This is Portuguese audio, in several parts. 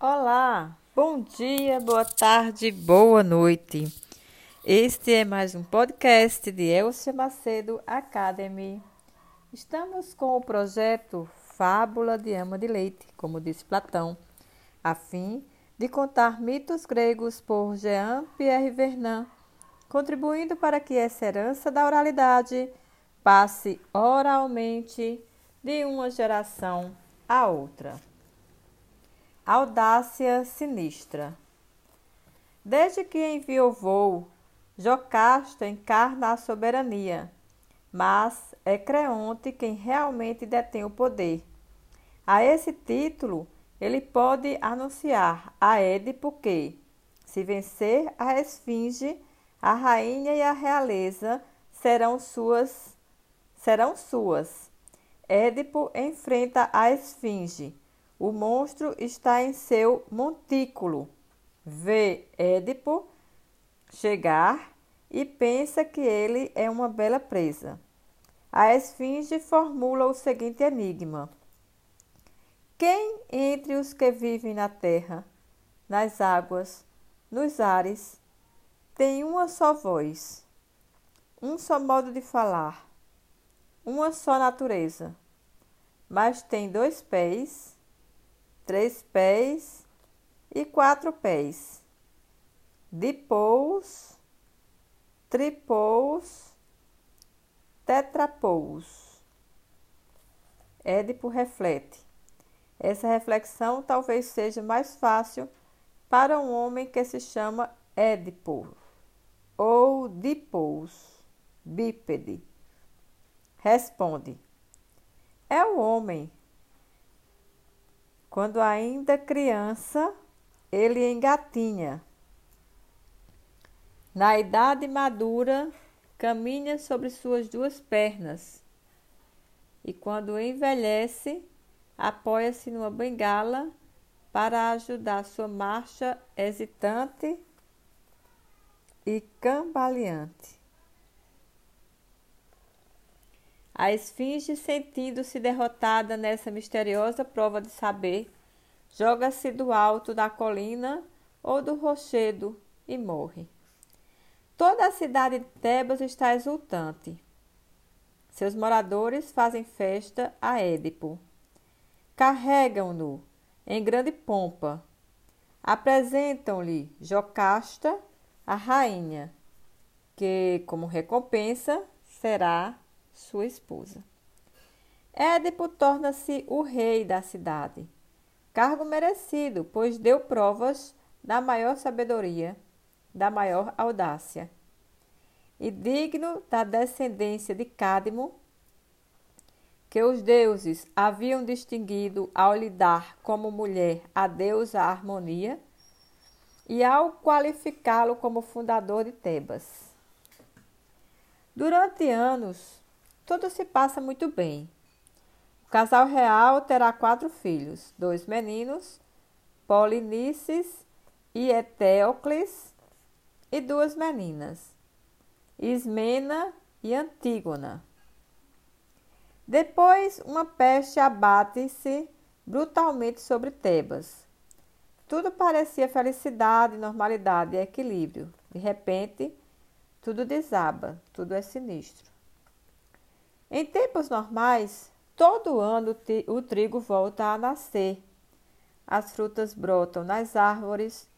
Olá, bom dia, boa tarde, boa noite. Este é mais um podcast de Elcia Macedo Academy. Estamos com o projeto Fábula de Ama de Leite, como disse Platão, a fim de contar mitos gregos por Jean-Pierre Vernant, contribuindo para que essa herança da oralidade passe oralmente de uma geração a outra. Audácia sinistra. Desde que enviou voo, Jocasta encarna a soberania, mas é Creonte quem realmente detém o poder. A esse título, ele pode anunciar a Édipo que, se vencer a Esfinge, a rainha e a realeza serão suas. Serão suas. Édipo enfrenta a Esfinge o monstro está em seu montículo. Vê Édipo chegar e pensa que ele é uma bela presa. A esfinge formula o seguinte enigma: Quem entre os que vivem na terra, nas águas, nos ares, tem uma só voz, um só modo de falar, uma só natureza, mas tem dois pés? Três pés e quatro pés, dipous, tripous, tetrapous. Édipo reflete. Essa reflexão talvez seja mais fácil para um homem que se chama Édipo ou dipous, bípede. Responde: É o homem quando ainda criança, ele engatinha. Na idade madura, caminha sobre suas duas pernas. E quando envelhece, apoia-se numa bengala para ajudar sua marcha hesitante e cambaleante. A esfinge, sentindo-se derrotada nessa misteriosa prova de saber, joga-se do alto da colina ou do rochedo e morre. Toda a cidade de Tebas está exultante. Seus moradores fazem festa a Édipo. Carregam-no em grande pompa. Apresentam-lhe Jocasta, a rainha, que, como recompensa, será sua esposa. Édipo torna-se o rei da cidade, cargo merecido, pois deu provas da maior sabedoria, da maior audácia. E digno da descendência de Cádmo, que os deuses haviam distinguido ao lhe dar como mulher a deusa harmonia e ao qualificá-lo como fundador de Tebas. Durante anos, tudo se passa muito bem. O casal real terá quatro filhos: dois meninos, Polinices e Eteocles, e duas meninas, Ismena e Antígona. Depois, uma peste abate-se brutalmente sobre Tebas. Tudo parecia felicidade, normalidade e equilíbrio. De repente, tudo desaba, tudo é sinistro. Em tempos normais, todo ano o trigo volta a nascer. As frutas brotam nas árvores,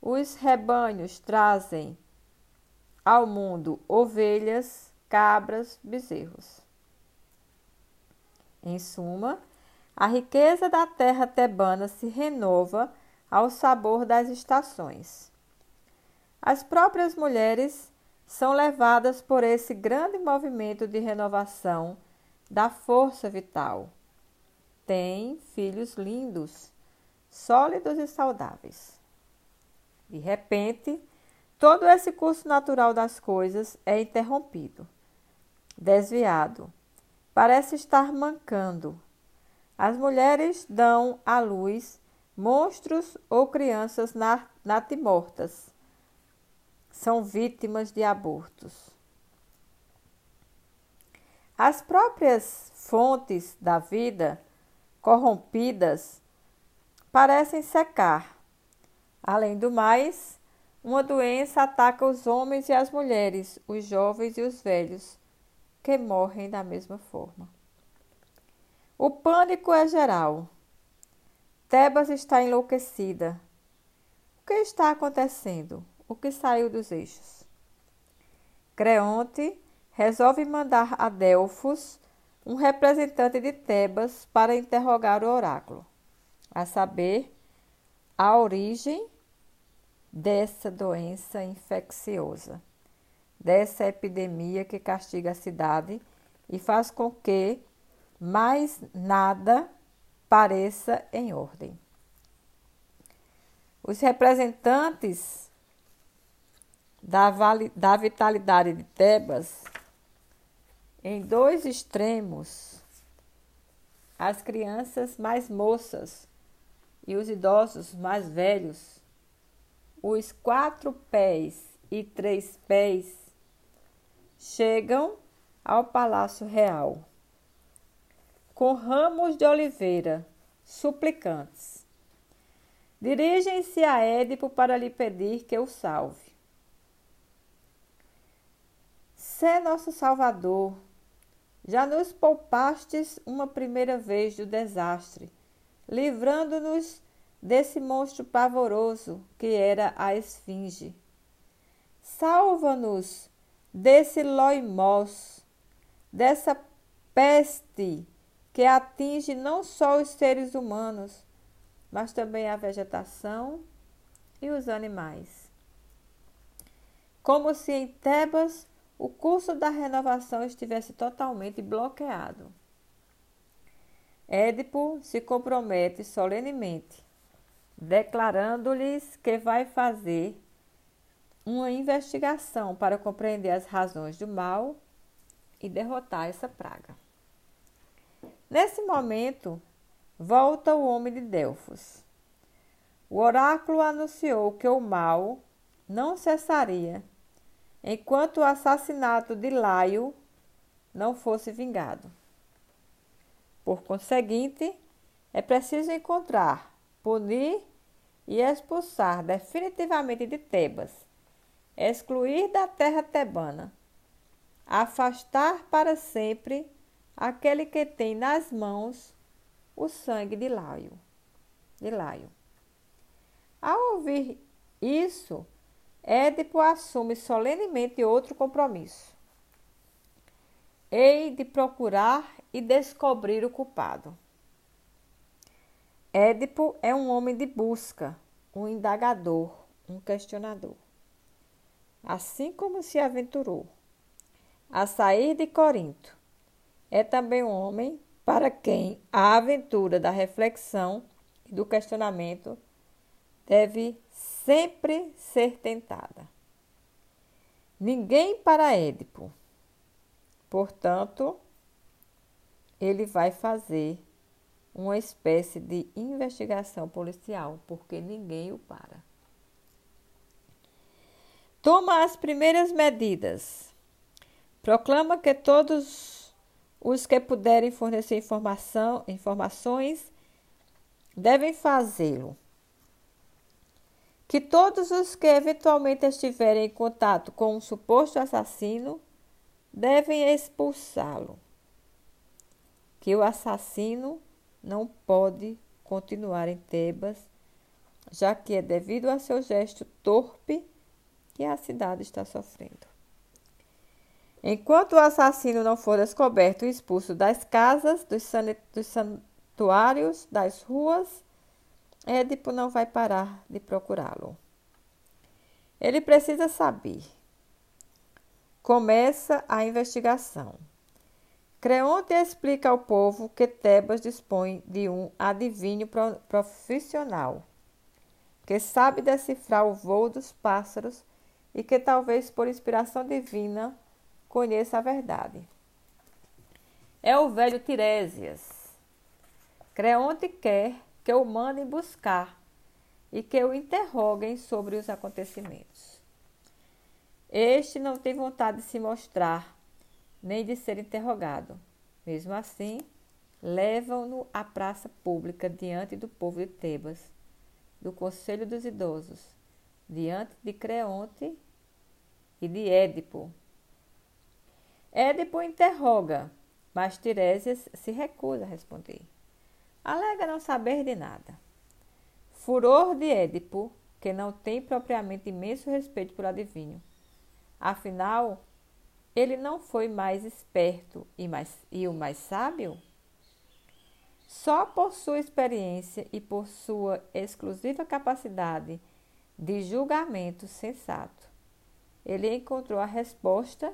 os rebanhos trazem ao mundo ovelhas, cabras, bezerros. Em suma, a riqueza da terra tebana se renova ao sabor das estações. As próprias mulheres são levadas por esse grande movimento de renovação da força vital. Têm filhos lindos, sólidos e saudáveis. De repente, todo esse curso natural das coisas é interrompido, desviado, parece estar mancando. As mulheres dão à luz monstros ou crianças natimortas são vítimas de abortos. As próprias fontes da vida, corrompidas parecem secar. Além do mais, uma doença ataca os homens e as mulheres, os jovens e os velhos, que morrem da mesma forma. O pânico é geral. Tebas está enlouquecida. O que está acontecendo? O que saiu dos eixos? Creonte resolve mandar a Delfos um representante de Tebas para interrogar o oráculo, a saber, a origem dessa doença infecciosa, dessa epidemia que castiga a cidade e faz com que mais nada pareça em ordem. Os representantes da, da vitalidade de Tebas, em dois extremos, as crianças mais moças e os idosos mais velhos, os quatro pés e três pés, chegam ao Palácio Real com ramos de oliveira, suplicantes. Dirigem-se a Édipo para lhe pedir que o salve. Sê nosso Salvador, já nos poupastes uma primeira vez do desastre, livrando-nos desse monstro pavoroso que era a Esfinge. Salva-nos desse loimós, dessa peste que atinge não só os seres humanos, mas também a vegetação e os animais. Como se em Tebas o curso da renovação estivesse totalmente bloqueado. Édipo se compromete solenemente, declarando-lhes que vai fazer uma investigação para compreender as razões do mal e derrotar essa praga. Nesse momento, volta o homem de Delfos. O oráculo anunciou que o mal não cessaria enquanto o assassinato de Laio não fosse vingado. Por conseguinte, é preciso encontrar, punir e expulsar definitivamente de Tebas, excluir da terra tebana, afastar para sempre aquele que tem nas mãos o sangue de Laio. De Laio. Ao ouvir isso, Édipo assume solenemente outro compromisso. Hei de procurar e descobrir o culpado. Édipo é um homem de busca, um indagador, um questionador. Assim como se aventurou a sair de Corinto é também um homem para quem a aventura da reflexão e do questionamento deve sempre ser tentada. Ninguém para Édipo. Portanto, ele vai fazer uma espécie de investigação policial, porque ninguém o para. Toma as primeiras medidas. Proclama que todos os que puderem fornecer informação, informações devem fazê-lo. Que todos os que eventualmente estiverem em contato com um suposto assassino devem expulsá-lo. Que o assassino não pode continuar em Tebas, já que é devido a seu gesto torpe que a cidade está sofrendo. Enquanto o assassino não for descoberto e expulso das casas, dos, dos santuários, das ruas, Édipo não vai parar de procurá-lo. Ele precisa saber. Começa a investigação. Creonte explica ao povo que Tebas dispõe de um adivinho profissional, que sabe decifrar o voo dos pássaros e que talvez por inspiração divina conheça a verdade. É o velho Tiresias. Creonte quer que o mandem buscar e que o interroguem sobre os acontecimentos. Este não tem vontade de se mostrar, nem de ser interrogado. Mesmo assim, levam-no à praça pública diante do povo de Tebas, do conselho dos idosos, diante de Creonte e de Édipo. Édipo interroga, mas Tiresias se recusa a responder. Alega não saber de nada. Furor de Édipo, que não tem propriamente imenso respeito por adivinho. Afinal, ele não foi mais esperto e, mais, e o mais sábio? Só por sua experiência e por sua exclusiva capacidade de julgamento sensato, ele encontrou a resposta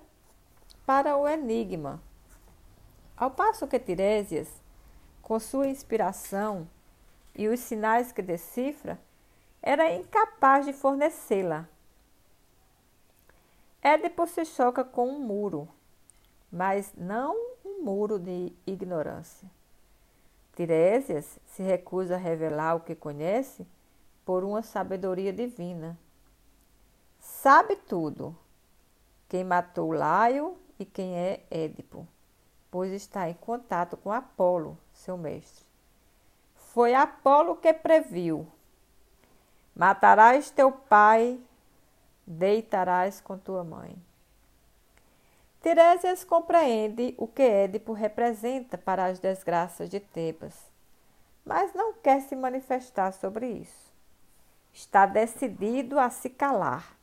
para o enigma. Ao passo que Tiresias, com sua inspiração e os sinais que decifra, era incapaz de fornecê-la Édipo se choca com um muro, mas não um muro de ignorância. Tiresias se recusa a revelar o que conhece por uma sabedoria divina. Sabe tudo, quem matou Laio e quem é Édipo, pois está em contato com Apolo, seu mestre. Foi Apolo que previu: Matarás teu pai deitarás com tua mãe. Tiresias compreende o que Édipo representa para as desgraças de Tebas, mas não quer se manifestar sobre isso. Está decidido a se calar,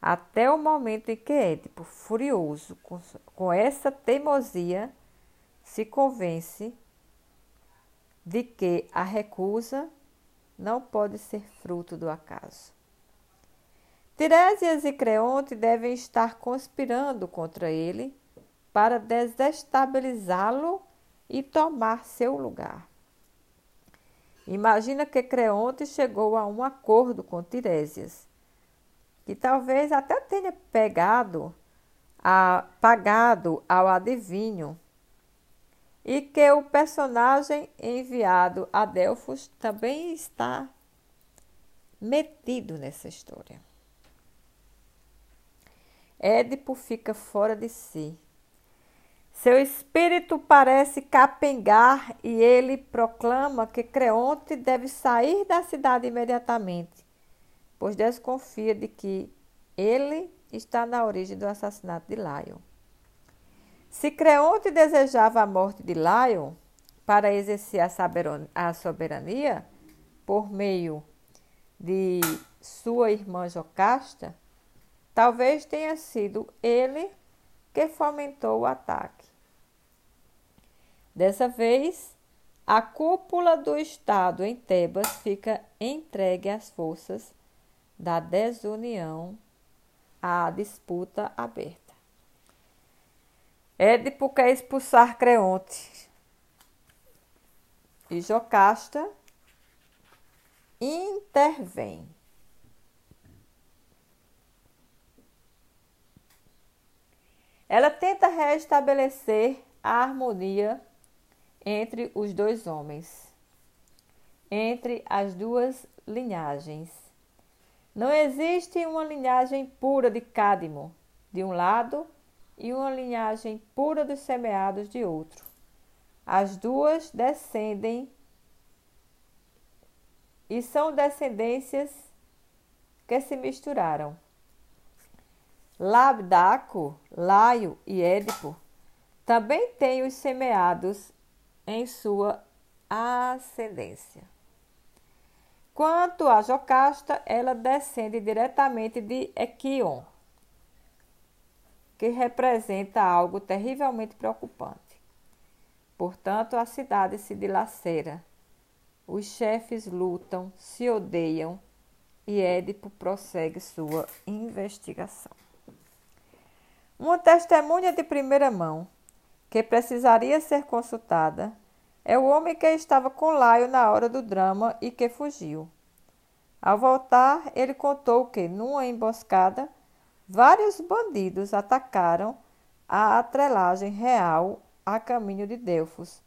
até o momento em que Édipo, furioso com, com essa teimosia, se convence de que a recusa não pode ser fruto do acaso. Tiresias e Creonte devem estar conspirando contra ele para desestabilizá-lo e tomar seu lugar. Imagina que Creonte chegou a um acordo com Tiresias, que talvez até tenha pegado a, pagado ao adivinho, e que o personagem enviado a Delfos também está metido nessa história. Édipo fica fora de si. Seu espírito parece capengar e ele proclama que Creonte deve sair da cidade imediatamente, pois desconfia de que ele está na origem do assassinato de Laio. Se Creonte desejava a morte de Laio para exercer a soberania por meio de sua irmã Jocasta, Talvez tenha sido ele que fomentou o ataque. Dessa vez, a cúpula do Estado em Tebas fica entregue às forças da desunião à disputa aberta. Édipo quer expulsar Creonte e Jocasta intervém. Ela tenta restabelecer a harmonia entre os dois homens, entre as duas linhagens. Não existe uma linhagem pura de Cádimo de um lado e uma linhagem pura dos semeados de outro. As duas descendem e são descendências que se misturaram. Labdaco, Laio e Édipo também têm os semeados em sua ascendência. Quanto a Jocasta, ela descende diretamente de Equion, que representa algo terrivelmente preocupante. Portanto, a cidade se dilacera, os chefes lutam, se odeiam e Édipo prossegue sua investigação. Uma testemunha de primeira mão, que precisaria ser consultada, é o homem que estava com Laio na hora do drama e que fugiu. Ao voltar, ele contou que, numa emboscada, vários bandidos atacaram a atrelagem real a caminho de Delfos,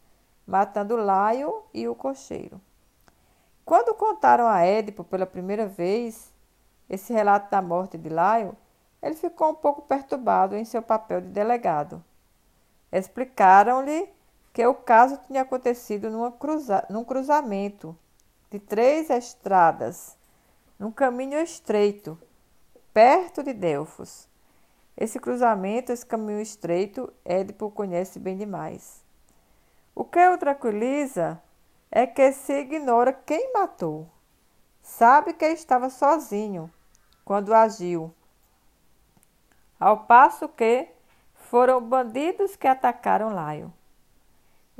matando Laio e o cocheiro. Quando contaram a Édipo pela primeira vez esse relato da morte de Laio, ele ficou um pouco perturbado em seu papel de delegado. Explicaram-lhe que o caso tinha acontecido numa cruza num cruzamento de três estradas, num caminho estreito, perto de Delfos. Esse cruzamento, esse caminho estreito, Édipo conhece bem demais. O que o tranquiliza é que se ignora quem matou. Sabe que estava sozinho quando agiu. Ao passo que foram bandidos que atacaram Laio.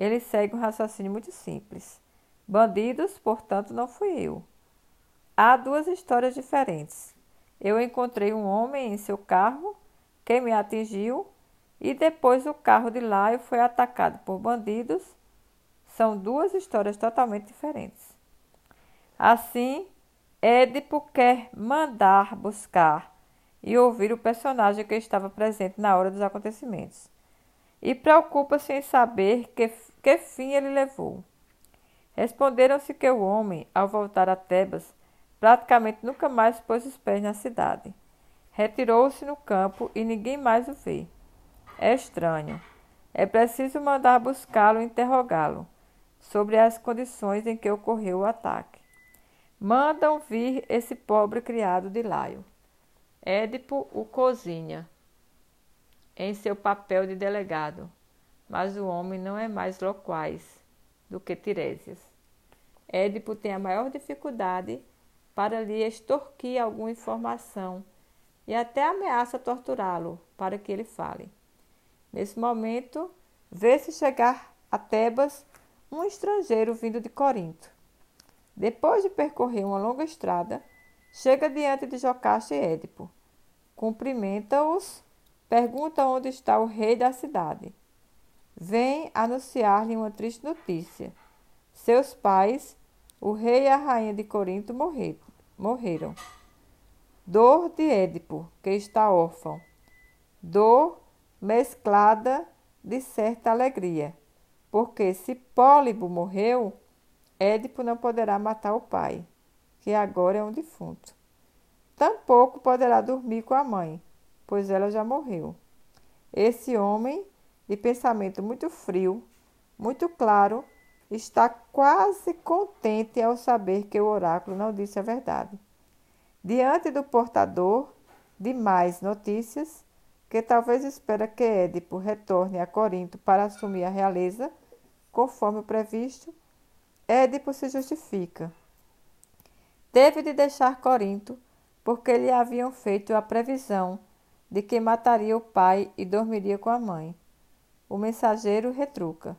Ele segue um raciocínio muito simples. Bandidos, portanto, não fui eu. Há duas histórias diferentes. Eu encontrei um homem em seu carro que me atingiu e depois o carro de Laio foi atacado por bandidos. São duas histórias totalmente diferentes. Assim, Édipo quer mandar buscar e ouvir o personagem que estava presente na hora dos acontecimentos. E preocupa-se em saber que, que fim ele levou. Responderam-se que o homem, ao voltar a Tebas, praticamente nunca mais pôs os pés na cidade. Retirou-se no campo e ninguém mais o vê. É estranho. É preciso mandar buscá-lo e interrogá-lo sobre as condições em que ocorreu o ataque. Mandam vir esse pobre criado de Laio. Édipo o cozinha em seu papel de delegado, mas o homem não é mais loquaz do que Tiresias. Édipo tem a maior dificuldade para lhe extorquir alguma informação e até ameaça torturá-lo para que ele fale. Nesse momento, vê-se chegar a Tebas um estrangeiro vindo de Corinto. Depois de percorrer uma longa estrada, Chega diante de Jocaste e Édipo. Cumprimenta-os, pergunta onde está o rei da cidade. Vem anunciar-lhe uma triste notícia. Seus pais, o rei e a rainha de Corinto, morreram. Dor de Édipo, que está órfão. Dor mesclada de certa alegria, porque se Pólibo morreu, Édipo não poderá matar o pai que agora é um defunto. Tampouco poderá dormir com a mãe, pois ela já morreu. Esse homem, de pensamento muito frio, muito claro, está quase contente ao saber que o oráculo não disse a verdade. Diante do portador de mais notícias, que talvez espera que Édipo retorne a Corinto para assumir a realeza, conforme o previsto, Édipo se justifica Teve de deixar Corinto, porque lhe haviam feito a previsão de que mataria o pai e dormiria com a mãe. O mensageiro retruca: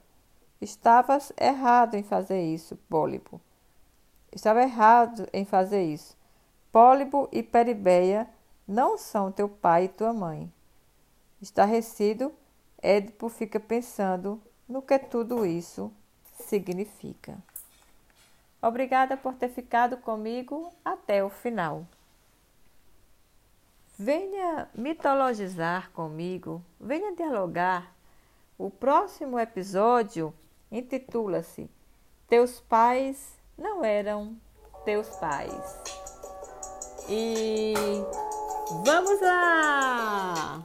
Estavas errado em fazer isso, Pólipo. Estava errado em fazer isso. Pólipo e Peribeia não são teu pai e tua mãe. Estarrecido, Édipo fica pensando no que tudo isso significa. Obrigada por ter ficado comigo até o final. Venha mitologizar comigo, venha dialogar. O próximo episódio intitula-se Teus pais não eram teus pais. E vamos lá!